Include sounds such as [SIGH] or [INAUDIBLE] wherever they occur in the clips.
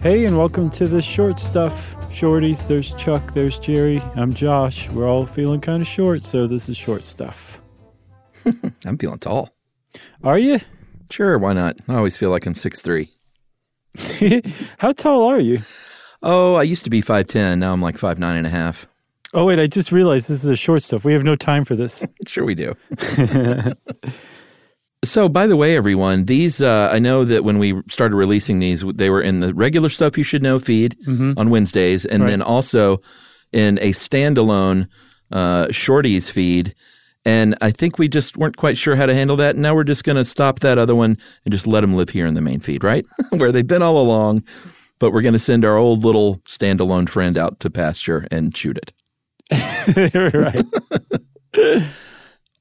Hey, and welcome to the short stuff. Shorties, there's Chuck, there's Jerry, I'm Josh. We're all feeling kind of short, so this is short stuff. [LAUGHS] I'm feeling tall. Are you? Sure, why not? I always feel like I'm six three. [LAUGHS] How tall are you? Oh, I used to be 5'10. Now I'm like five nine and a half. Oh, wait, I just realized this is a short stuff. We have no time for this. [LAUGHS] Sure, we do. So, by the way, everyone, these, uh, I know that when we started releasing these, they were in the regular Stuff You Should Know feed on Wednesdays, and Right. then also in a standalone uh, Shorties feed. And I think we just weren't quite sure how to handle that. And now we're just going to stop that other one and just let them live here in the main feed, right? [LAUGHS] Where they've been all along. But we're going to send our old little standalone friend out to pasture and shoot it. [LAUGHS] right. [LAUGHS]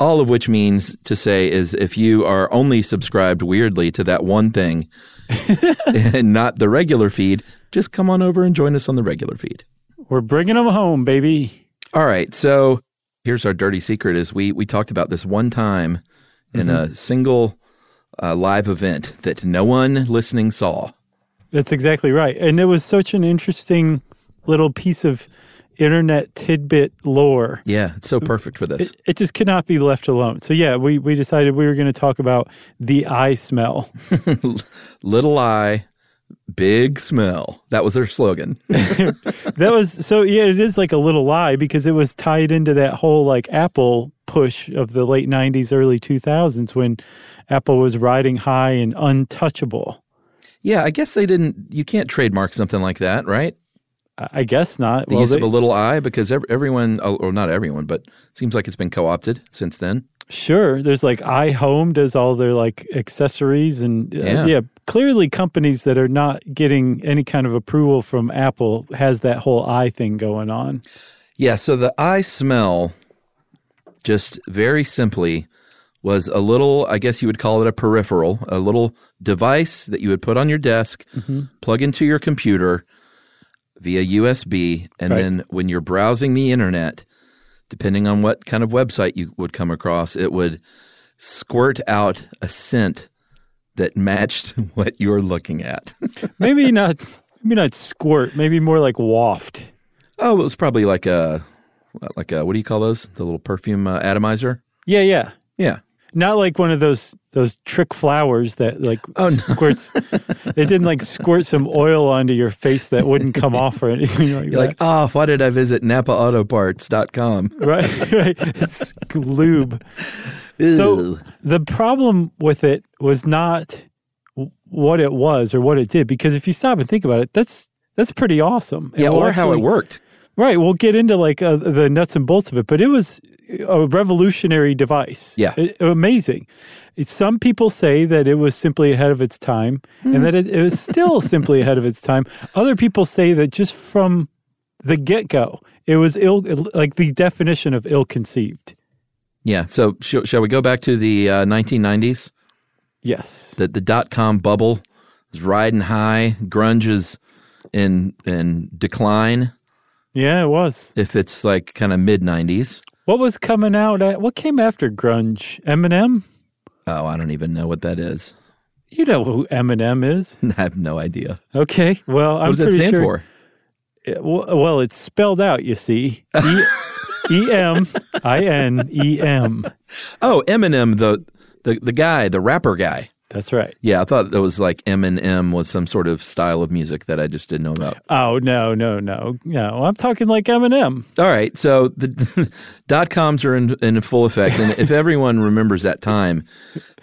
All of which means to say is if you are only subscribed weirdly to that one thing [LAUGHS] and not the regular feed, just come on over and join us on the regular feed. We're bringing them home, baby. All right. So here's our dirty secret is we, we talked about this one time in a single uh, live event that no one listening saw. That's exactly right. And it was such an interesting little piece of internet tidbit lore. Yeah, it's so perfect for this. It, it just could not be left alone. So, yeah, we, we decided we were going to talk about the iSmell. [LAUGHS] Little eye, big smell. That was their slogan. [LAUGHS] that was so yeah it is like a little lie because it was tied into that whole like apple push of the late 90s early 2000s when apple was riding high and untouchable yeah, I guess they didn't. You can't trademark something like that, right? I I guess not The well use they, of a little eye, because ev- everyone, oh, or not everyone, but seems like it's been co-opted since then. sure there's like iHome does all their like accessories and uh, Yeah. yeah clearly companies that are not getting any kind of approval from apple has that whole eye thing going on Yeah, so the iSmell, just very simply, was a little, I guess you would call it a peripheral, a little device that you would put on your desk, plug into your computer via USB, and Right. then when you're browsing the internet, depending on what kind of website you would come across, it would squirt out a scent that matched [LAUGHS] what you're looking at. [LAUGHS] maybe not maybe not squirt maybe more like waft oh, it was probably like a, like a, what do you call those? The little perfume uh, atomizer? yeah yeah Yeah. Not like one of those those trick flowers that like Oh, no. squirts. it didn't like squirt some oil onto your face that wouldn't come off or anything like You're that. like, oh, why did I visit NapaAutoparts.com? right, [LAUGHS] right. It's lube. So the problem with it was not what it was or what it did, because if you stop and think about it, that's that's pretty awesome. Yeah, or how it worked. Right. We'll get into like uh, the nuts and bolts of it, but it was a revolutionary device. Yeah. It- amazing. Some people say that it was simply ahead of its time and that it, it was still [LAUGHS] simply ahead of its time. Other people say that just from the get go, it was ill, like the definition of ill conceived. Yeah. So sh- shall we go back to the uh, 1990s? Yes. The the dot com bubble is riding high. Grunge is in in decline. Yeah, it was. If it's like kind of mid 90s. What was coming out at, what came after grunge? Eminem? Oh, I don't even know what that is. You know who Eminem is. [LAUGHS] I have no idea. Okay. Well, I'm What does that stand sure. for? It- Well, it's spelled out, you see. E [LAUGHS] E M I N E M. Oh, Eminem, the the the guy, the rapper guy. That's right. Yeah, I thought that was like M and M was some sort of style of music that I just didn't know about. Oh, no, no, no. No, I'm talking like Eminem. All right, so the [LAUGHS] dot coms are in, in full effect, and if everyone remembers that time,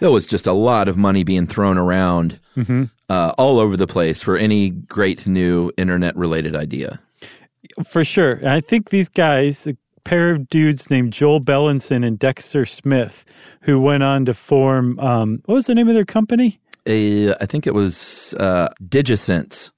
there was just a lot of money being thrown around uh, all over the place for any great new internet related idea. For sure. And I think these guys, pair of dudes named Joel Bellenson and Dexter Smith, who went on to form, um, what was the name of their company? Uh, I think it was uh, DigiScents.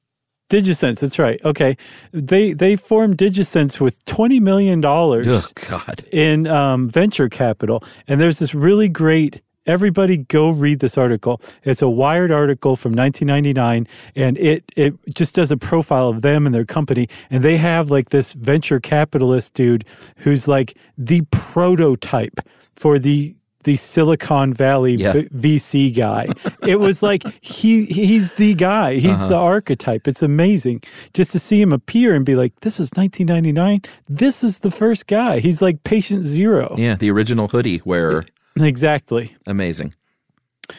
DigiScents. That's right. Okay. They they formed DigiScents with $20 million. Oh God! in um, venture capital. And there's this really great. Everybody go read this article. It's a Wired article from 1999, and it it just does a profile of them and their company. And they have like this venture capitalist dude who's like the prototype for the the Silicon Valley Yeah. v- VC guy. [LAUGHS] it was like he he's the guy. He's Uh-huh. the archetype. It's amazing just to see him appear and be like, "This is 1999. This is the first guy." He's like patient zero. Yeah, the original hoodie wearer. Exactly. Amazing.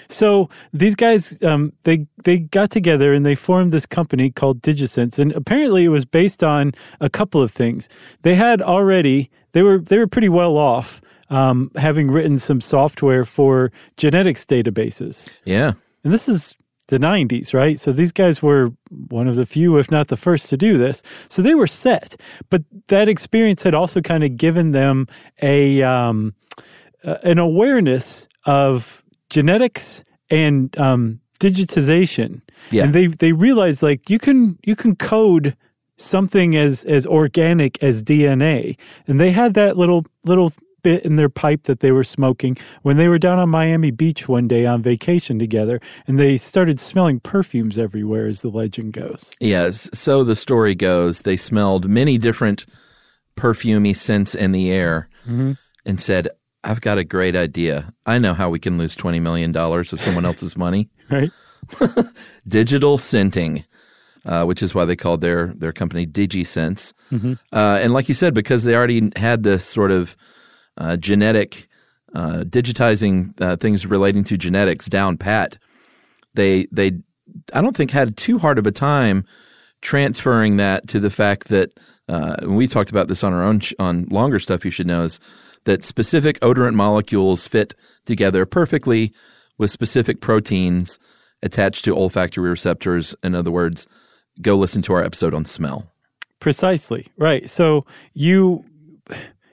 So these guys, um, they they got together and they formed this company called DigiScents, and apparently it was based on a couple of things. They had already they were they were pretty well off, um, having written some software for genetics databases, Yeah. and this is the 90s, right? So these guys were one of the few, if not the first, to do this. So they were set, but that experience had also kind of given them a um, uh, an awareness of genetics and um, digitization. Yeah. And they they realized like you can you can code something as as organic as DNA, and they had that little little bit in their pipe that they were smoking when they were down on Miami Beach one day on vacation together, and they started smelling perfumes everywhere, as the legend goes. Yes. So the story goes they smelled many different perfumey scents in the air and said, I've got a great idea. I know how we can lose $20 million of someone else's money. [LAUGHS] Right? [LAUGHS] Digital scenting, uh, which is why they called their, their company DigiScents. Uh, and like you said, because they already had this sort of uh, genetic, uh, digitizing uh, things relating to genetics down pat, they, they, I don't think had too hard of a time transferring that to the fact that uh, and we've talked about this on our own sh- on longer stuff you should know is that specific odorant molecules fit together perfectly with specific proteins attached to olfactory receptors in other words go listen to our episode on smell Precisely. Right. So you,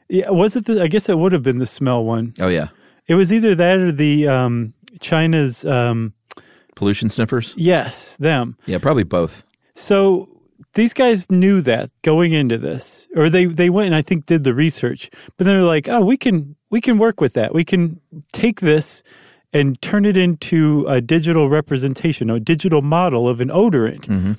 yeah, was it the? I guess it would have been the smell one. oh yeah It was either that or the um, China's. Um, pollution sniffers yes, them. yeah probably both So these guys knew that going into this, or they they went and I think did the research, but then they're like, oh, we can we can work with that. We can take this and turn it into a digital representation, a digital model of an odorant. Mm-hmm.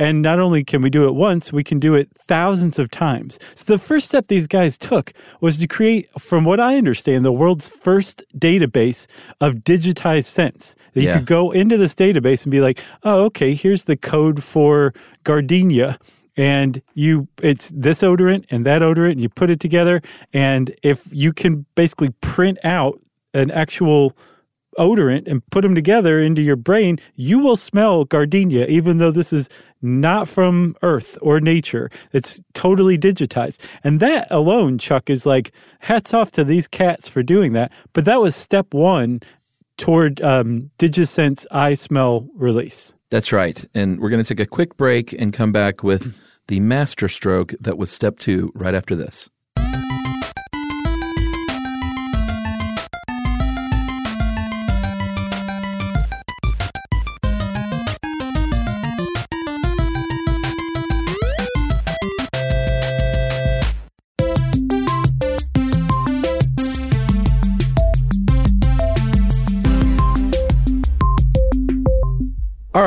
And not only can we do it once, we can do it thousands of times. So the first step these guys took was to create, from what I understand, the world's first database of digitized scents. That you could go into this database and be like, oh, okay, here's the code for gardenia. And you, it's this odorant and that odorant, and you put it together. And if you can basically print out an actual odorant and put them together into your brain, you will smell gardenia, even though this is not from earth or nature. It's totally digitized. And that alone, Chuck, is like hats off to these cats for doing that. But that was step one toward um, DigiScents eye smell release. that's right and we're going to take a quick break and come back with the master stroke that was step two right after this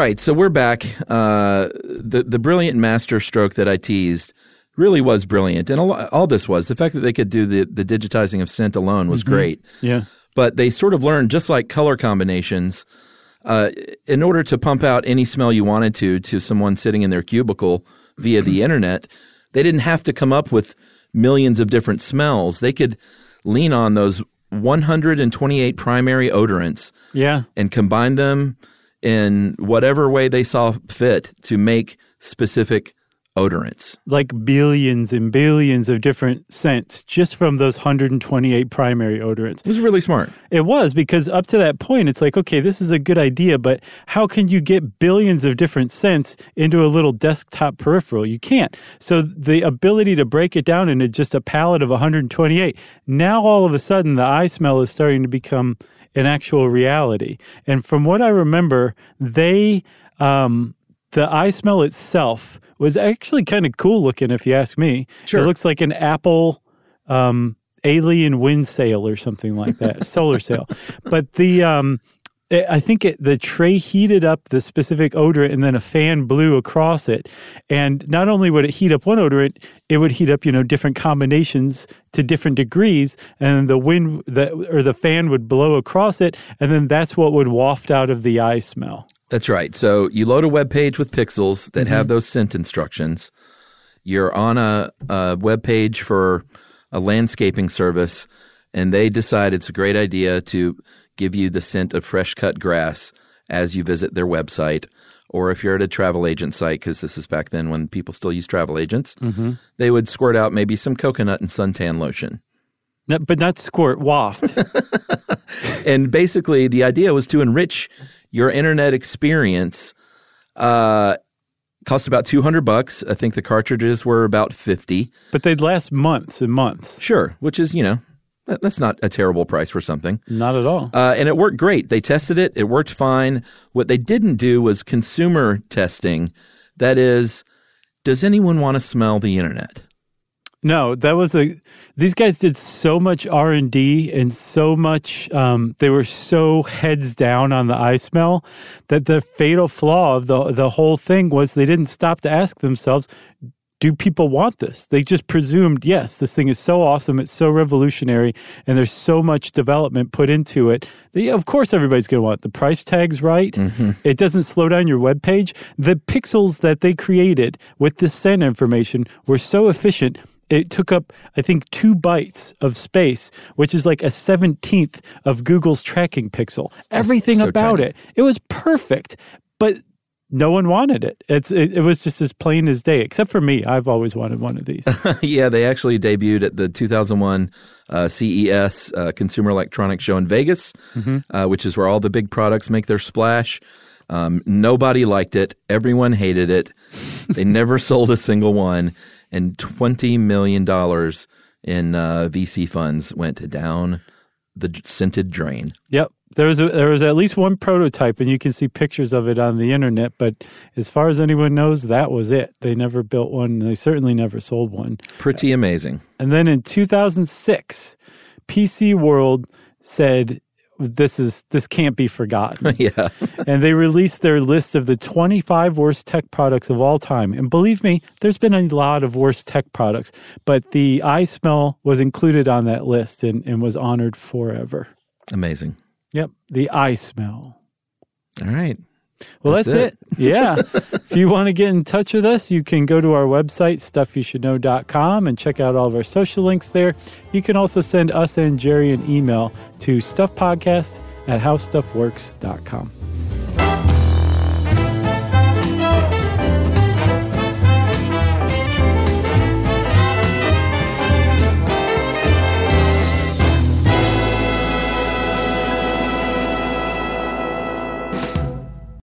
right, so we're back. Uh, the the brilliant master stroke that I teased really was brilliant, and a lo- all this was the fact that they could do the the digitizing of scent alone was great. Yeah. But they sort of learned just like color combinations. Uh, in order to pump out any smell you wanted to to someone sitting in their cubicle via the internet, they didn't have to come up with millions of different smells. They could lean on those 128 primary odorants Yeah. and combine them in whatever way they saw fit to make specific odorants. Like billions and billions of different scents just from those 128 primary odorants. It was really smart. It was because up to that point, it's like, okay, this is a good idea, but how can you get billions of different scents into a little desktop peripheral? You can't. So the ability to break it down into just a palette of 128, now all of a sudden the iSmell is starting to become an actual reality. And from what I remember, they, um, the iSmell itself was actually kind of cool looking, if you ask me. Sure. It looks like an apple um, alien wind sail or something like that, solar sail. [LAUGHS] But the um, I think it, the tray heated up the specific odorant and then a fan blew across it. And not only would it heat up one odorant, it would heat up, you know, different combinations to different degrees. And the wind that, or the fan would blow across it. And then that's what would waft out of the iSmell. That's right. So you load a web page with pixels that have mm-hmm. those scent instructions. You're on a, a web page for a landscaping service, and they decide it's a great idea to give you the scent of fresh cut grass as you visit their website. Or if you're at a travel agent site, because this is back then when people still use travel agents, they would squirt out maybe some coconut and suntan lotion. No, but not squirt, waft. [LAUGHS] and basically the idea was to enrich your internet experience uh cost about 200 bucks i think the cartridges were about 50 but they'd last months and months. sure which is you know that's not a terrible price for something Not at all. uh, and it worked great they tested it it worked fine what they didn't do was consumer testing that is does anyone want to smell the internet No, that was a. These guys did so much R and D and so much. Um, they were so heads down on the iSmell that the fatal flaw of the the whole thing was they didn't stop to ask themselves, "Do people want this?" They just presumed, yes, this thing is so awesome, it's so revolutionary, and there's so much development put into it. Of course, everybody's going to want it. the price tags right. Mm-hmm. It doesn't slow down your web page. The pixels that they created with the scent information were so efficient it took up i think two bytes of space which is like a 17th of google's tracking pixel everything so about tiny. it it was perfect but no one wanted it it's it, it was just as plain as day except for me i've always wanted one of these [LAUGHS] yeah, they actually debuted at the 2001 uh, CES uh, Consumer Electronics Show in Vegas, uh, which is where all the big products make their splash. Um, nobody liked it. Everyone hated it. They [LAUGHS] never sold a single one, and twenty million dollars in uh, VC funds went down the scented drain. yep there was a, there was at least one prototype and you can see pictures of it on the internet but as far as anyone knows that was it they never built one and they certainly never sold one Pretty amazing. And then in 2006, PC World said this is this can't be forgotten. [LAUGHS] yeah, and they released their list of the 25 worst tech products of all time. And believe me, there's been a lot of worst tech products, but the iSmell was included on that list and, and was honored forever. amazing. Yep, the iSmell. All right. Well, That's that's, it. [LAUGHS] Yeah. if you want to get in touch with us, you can go to our website, stuffyoushouldknow.com, and check out all of our social links there. You can also send us and Jerry an email to stuffpodcast at howstuffworks.com.